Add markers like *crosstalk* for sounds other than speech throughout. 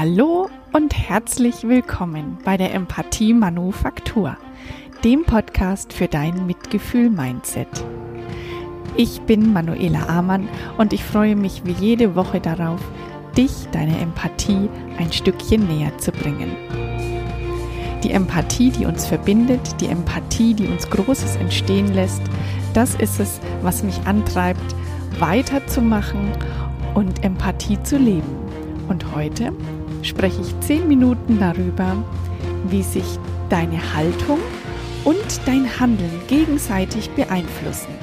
Hallo und herzlich willkommen bei der Empathie Manufaktur, dem Podcast für dein Mitgefühl-Mindset. Ich bin Manuela Amann und ich freue mich wie jede Woche darauf, dich, deine Empathie, ein Stückchen näher zu bringen. Die Empathie, die uns verbindet, die Empathie, die uns Großes entstehen lässt, das ist es, was mich antreibt, weiterzumachen und Empathie zu leben. Und heute spreche ich zehn Minuten darüber, wie sich deine Haltung und dein Handeln gegenseitig beeinflussen.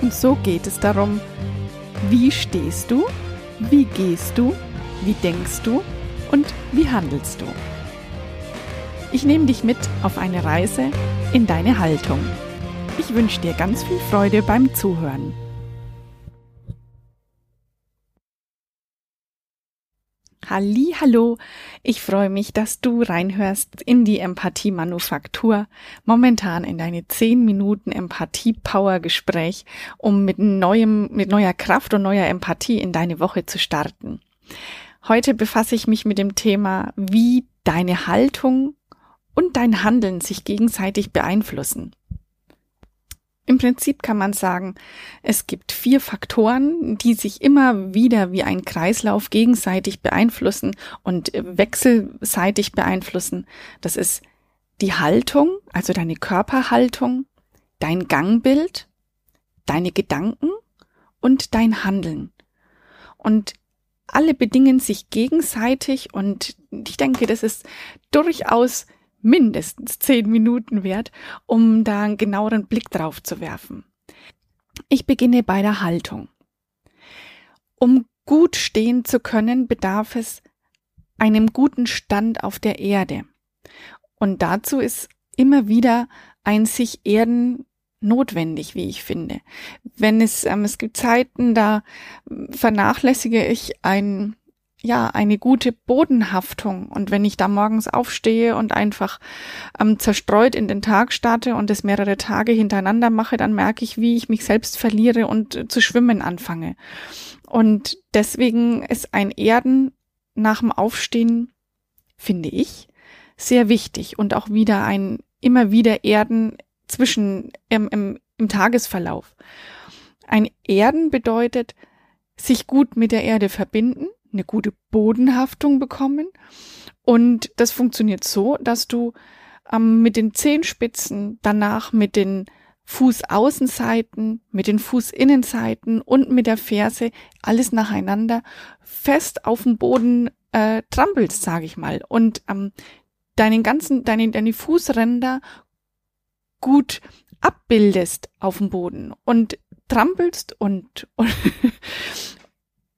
Und so geht es darum, wie stehst du, wie gehst du, wie denkst du und wie handelst du. Ich nehme dich mit auf eine Reise in deine Haltung. Ich wünsche dir ganz viel Freude beim Zuhören. Halli, hallo. Ich freue mich, dass du reinhörst in die Empathie Manufaktur. Momentan in deine 10 Minuten Empathie Power Gespräch, um mit neuem, mit neuer Kraft und neuer Empathie in deine Woche zu starten. Heute befasse ich mich mit dem Thema, wie deine Haltung und dein Handeln sich gegenseitig beeinflussen. Im Prinzip kann man sagen, es gibt vier Faktoren, die sich immer wieder wie ein Kreislauf gegenseitig beeinflussen und wechselseitig beeinflussen. Das ist die Haltung, also deine Körperhaltung, dein Gangbild, deine Gedanken und dein Handeln. Und alle bedingen sich gegenseitig und ich denke, das ist durchaus mindestens zehn Minuten wert, um da einen genaueren Blick drauf zu werfen. Ich beginne bei der Haltung. Um gut stehen zu können, bedarf es einem guten Stand auf der Erde. Und dazu ist immer wieder ein sich Erden notwendig, wie ich finde. Wenn es, ähm, es gibt Zeiten, da vernachlässige ich ein ja, eine gute Bodenhaftung. Und wenn ich da morgens aufstehe und einfach ähm, zerstreut in den Tag starte und es mehrere Tage hintereinander mache, dann merke ich, wie ich mich selbst verliere und äh, zu schwimmen anfange. Und deswegen ist ein Erden nach dem Aufstehen, finde ich, sehr wichtig und auch wieder ein immer wieder Erden zwischen im, im, im Tagesverlauf. Ein Erden bedeutet, sich gut mit der Erde verbinden, eine gute Bodenhaftung bekommen. Und das funktioniert so, dass du ähm, mit den Zehenspitzen danach mit den Fußaußenseiten, mit den Fußinnenseiten und mit der Ferse alles nacheinander fest auf dem Boden äh, trampelst, sage ich mal, und ähm, deinen ganzen, deine, deine Fußränder gut abbildest auf dem Boden und trampelst und, *laughs* und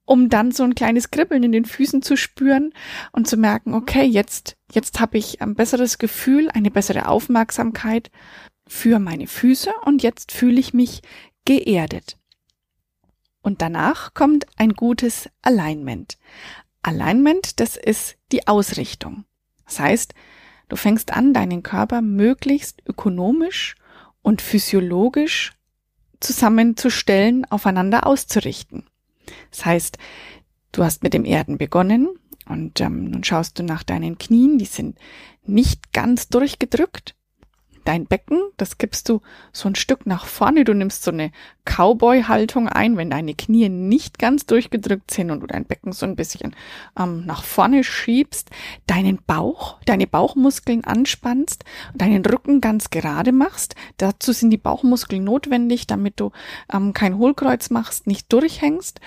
um dann so ein kleines Kribbeln in den Füßen zu spüren und zu merken, okay, jetzt, jetzt habe ich ein besseres Gefühl, eine bessere Aufmerksamkeit für meine Füße und jetzt fühle ich mich geerdet. Und danach kommt ein gutes Alignment. Alignment, das ist die Ausrichtung. Das heißt, du fängst an, deinen Körper möglichst ökonomisch und physiologisch zusammenzustellen, aufeinander auszurichten. Das heißt, du hast mit dem Erden begonnen und ähm, nun schaust du nach deinen Knien, die sind nicht ganz durchgedrückt. Dein Becken, das gibst du so ein Stück nach vorne. Du nimmst so eine Cowboy-Haltung ein, wenn deine Knie nicht ganz durchgedrückt sind und du dein Becken so ein bisschen ähm, nach vorne schiebst, deinen Bauch, deine Bauchmuskeln anspannst, deinen Rücken ganz gerade machst. Dazu sind die Bauchmuskeln notwendig, damit du ähm, kein Hohlkreuz machst, nicht durchhängst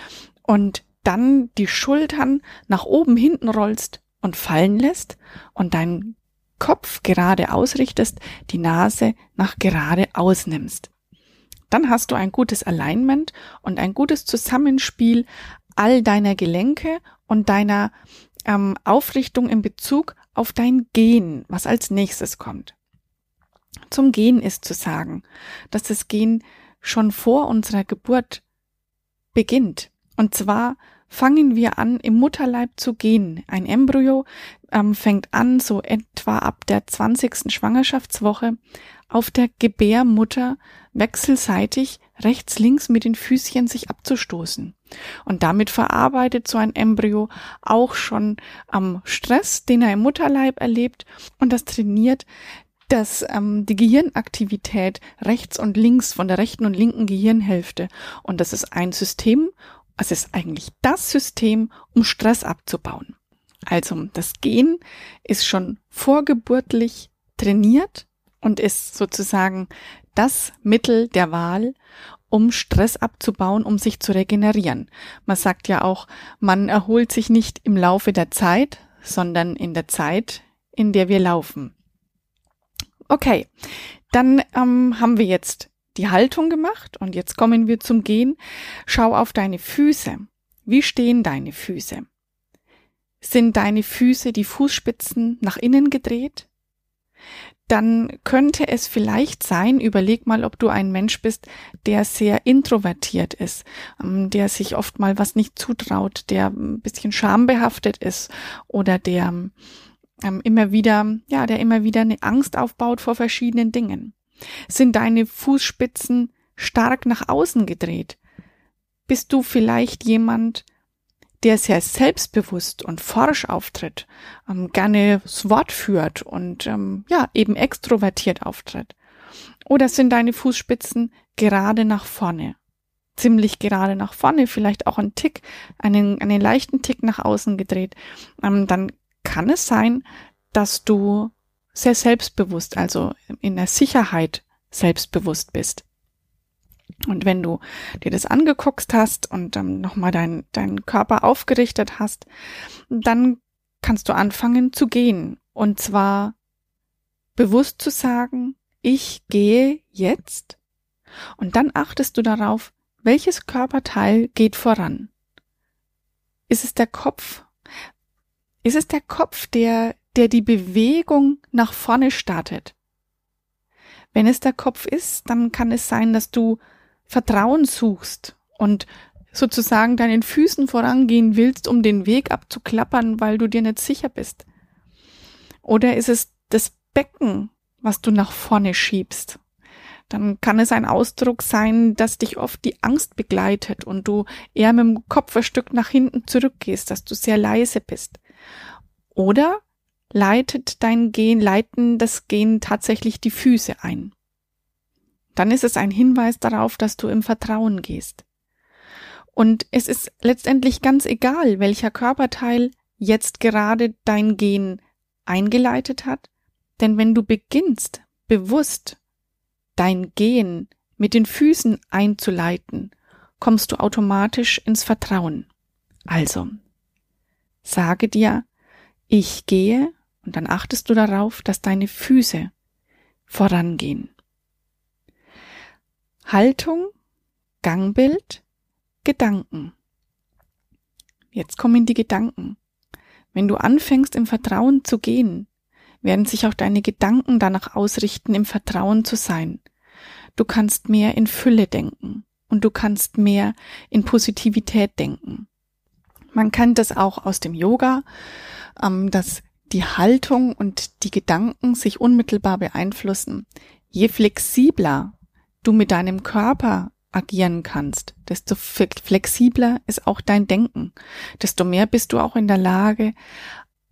und dann die Schultern nach oben hinten rollst und fallen lässt und deinen Kopf gerade ausrichtest, die Nase nach gerade ausnimmst. Dann hast du ein gutes Alignment und ein gutes Zusammenspiel all deiner Gelenke und deiner ähm, Aufrichtung in Bezug auf dein Gehen, was als nächstes kommt. Zum Gehen ist zu sagen, dass das Gehen schon vor unserer Geburt beginnt. Und zwar fangen wir an, im Mutterleib zu gehen. Ein Embryo ähm, fängt an, so etwa ab der 20. Schwangerschaftswoche, auf der Gebärmutter wechselseitig rechts, links mit den Füßchen sich abzustoßen. Und damit verarbeitet so ein Embryo auch schon am Stress, den er im Mutterleib erlebt und das trainiert dass ähm, die Gehirnaktivität rechts und links von der rechten und linken Gehirnhälfte und das ist ein System, es ist eigentlich das System, um Stress abzubauen. Also das Gen ist schon vorgeburtlich trainiert und ist sozusagen das Mittel der Wahl, um Stress abzubauen, um sich zu regenerieren. Man sagt ja auch, man erholt sich nicht im Laufe der Zeit, sondern in der Zeit, in der wir laufen. Okay, dann ähm, haben wir jetzt die Haltung gemacht und jetzt kommen wir zum Gehen. Schau auf deine Füße. Wie stehen deine Füße? Sind deine Füße die Fußspitzen nach innen gedreht? Dann könnte es vielleicht sein, überleg mal, ob du ein Mensch bist, der sehr introvertiert ist, ähm, der sich oft mal was nicht zutraut, der ein bisschen schambehaftet ist oder der ähm, immer wieder, ja, der immer wieder eine Angst aufbaut vor verschiedenen Dingen? Sind deine Fußspitzen stark nach außen gedreht? Bist du vielleicht jemand, der sehr selbstbewusst und forsch auftritt, ähm, gerne das Wort führt und ähm, ja, eben extrovertiert auftritt? Oder sind deine Fußspitzen gerade nach vorne? Ziemlich gerade nach vorne, vielleicht auch ein Tick, einen, einen leichten Tick nach außen gedreht, ähm, dann kann es sein, dass du sehr selbstbewusst, also in der Sicherheit selbstbewusst bist. Und wenn du dir das angeguckt hast und ähm, nochmal deinen dein Körper aufgerichtet hast, dann kannst du anfangen zu gehen. Und zwar bewusst zu sagen, ich gehe jetzt. Und dann achtest du darauf, welches Körperteil geht voran. Ist es der Kopf? Ist es der Kopf, der, der die Bewegung nach vorne startet? Wenn es der Kopf ist, dann kann es sein, dass du Vertrauen suchst und sozusagen deinen Füßen vorangehen willst, um den Weg abzuklappern, weil du dir nicht sicher bist. Oder ist es das Becken, was du nach vorne schiebst? Dann kann es ein Ausdruck sein, dass dich oft die Angst begleitet und du eher mit dem Kopf ein Stück nach hinten zurückgehst, dass du sehr leise bist. Oder leitet dein Gen, leiten das Gen tatsächlich die Füße ein. Dann ist es ein Hinweis darauf, dass du im Vertrauen gehst. Und es ist letztendlich ganz egal, welcher Körperteil jetzt gerade dein Gen eingeleitet hat, denn wenn du beginnst, bewusst dein Gen mit den Füßen einzuleiten, kommst du automatisch ins Vertrauen. Also, sage dir, ich gehe und dann achtest du darauf, dass deine Füße vorangehen. Haltung, Gangbild, Gedanken. Jetzt kommen die Gedanken. Wenn du anfängst im Vertrauen zu gehen, werden sich auch deine Gedanken danach ausrichten, im Vertrauen zu sein. Du kannst mehr in Fülle denken und du kannst mehr in Positivität denken. Man kennt das auch aus dem Yoga, ähm, dass die Haltung und die Gedanken sich unmittelbar beeinflussen. Je flexibler du mit deinem Körper agieren kannst, desto flexibler ist auch dein Denken, desto mehr bist du auch in der Lage,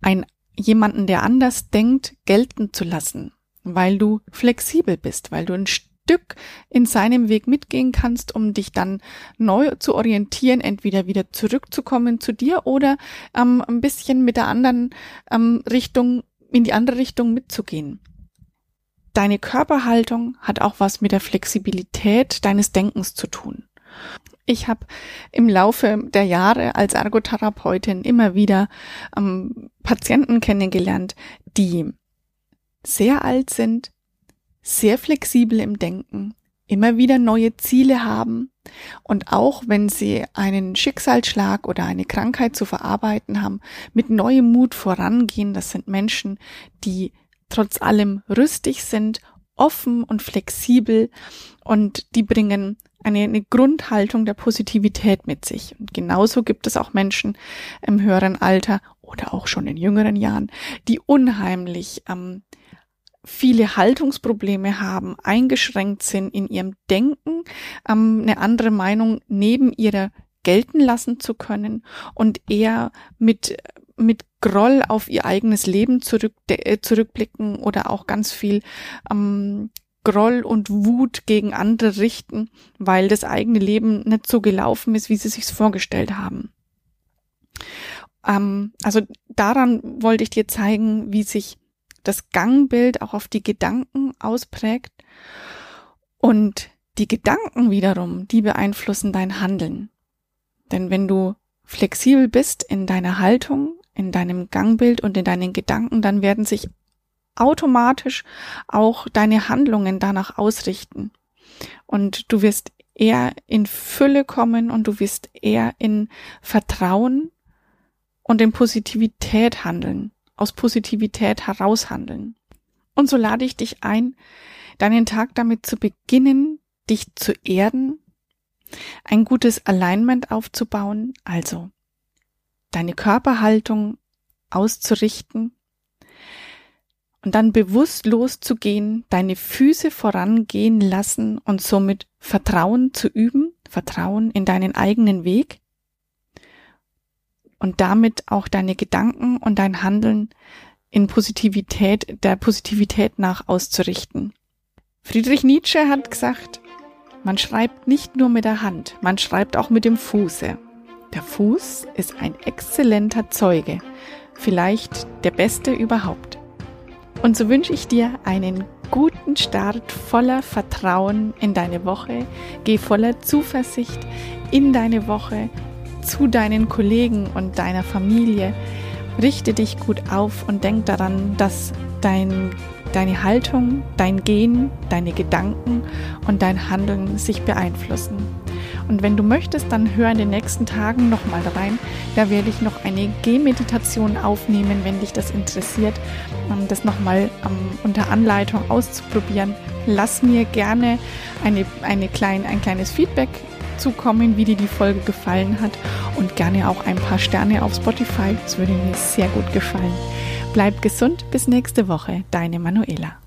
ein jemanden, der anders denkt, gelten zu lassen, weil du flexibel bist, weil du ein Stück in seinem Weg mitgehen kannst, um dich dann neu zu orientieren, entweder wieder zurückzukommen zu dir oder ähm, ein bisschen mit der anderen ähm, Richtung, in die andere Richtung mitzugehen. Deine Körperhaltung hat auch was mit der Flexibilität deines Denkens zu tun. Ich habe im Laufe der Jahre als Ergotherapeutin immer wieder ähm, Patienten kennengelernt, die sehr alt sind, sehr flexibel im Denken, immer wieder neue Ziele haben und auch wenn sie einen Schicksalsschlag oder eine Krankheit zu verarbeiten haben, mit neuem Mut vorangehen. Das sind Menschen, die trotz allem rüstig sind, offen und flexibel und die bringen eine, eine Grundhaltung der Positivität mit sich. Und genauso gibt es auch Menschen im höheren Alter oder auch schon in jüngeren Jahren, die unheimlich ähm, viele Haltungsprobleme haben, eingeschränkt sind in ihrem Denken, ähm, eine andere Meinung neben ihrer gelten lassen zu können und eher mit, mit Groll auf ihr eigenes Leben zurück, äh, zurückblicken oder auch ganz viel ähm, Groll und Wut gegen andere richten, weil das eigene Leben nicht so gelaufen ist, wie sie sich's vorgestellt haben. Ähm, also daran wollte ich dir zeigen, wie sich das Gangbild auch auf die Gedanken ausprägt und die Gedanken wiederum, die beeinflussen dein Handeln. Denn wenn du flexibel bist in deiner Haltung, in deinem Gangbild und in deinen Gedanken, dann werden sich automatisch auch deine Handlungen danach ausrichten. Und du wirst eher in Fülle kommen und du wirst eher in Vertrauen und in Positivität handeln, aus Positivität heraus handeln. Und so lade ich dich ein, deinen Tag damit zu beginnen, dich zu erden, ein gutes Alignment aufzubauen, also deine Körperhaltung auszurichten und dann bewusst loszugehen, deine Füße vorangehen lassen und somit Vertrauen zu üben, Vertrauen in deinen eigenen Weg und damit auch deine Gedanken und dein Handeln in Positivität, der Positivität nach auszurichten. Friedrich Nietzsche hat gesagt, man schreibt nicht nur mit der Hand, man schreibt auch mit dem Fuße. Der Fuß ist ein exzellenter Zeuge, vielleicht der beste überhaupt. Und so wünsche ich dir einen guten Start voller Vertrauen in deine Woche. Geh voller Zuversicht in deine Woche zu deinen Kollegen und deiner Familie. Richte dich gut auf und denk daran, dass dein, deine Haltung, dein Gehen, deine Gedanken und dein Handeln sich beeinflussen. Und wenn du möchtest, dann hör in den nächsten Tagen nochmal rein. Da werde ich noch eine Gehmeditation aufnehmen, wenn dich das interessiert, das nochmal um, unter Anleitung auszuprobieren. Lass mir gerne eine, eine klein, ein kleines Feedback zukommen, wie dir die Folge gefallen hat und gerne auch ein paar Sterne auf Spotify. Das würde mir sehr gut gefallen. Bleib gesund, bis nächste Woche. Deine Manuela.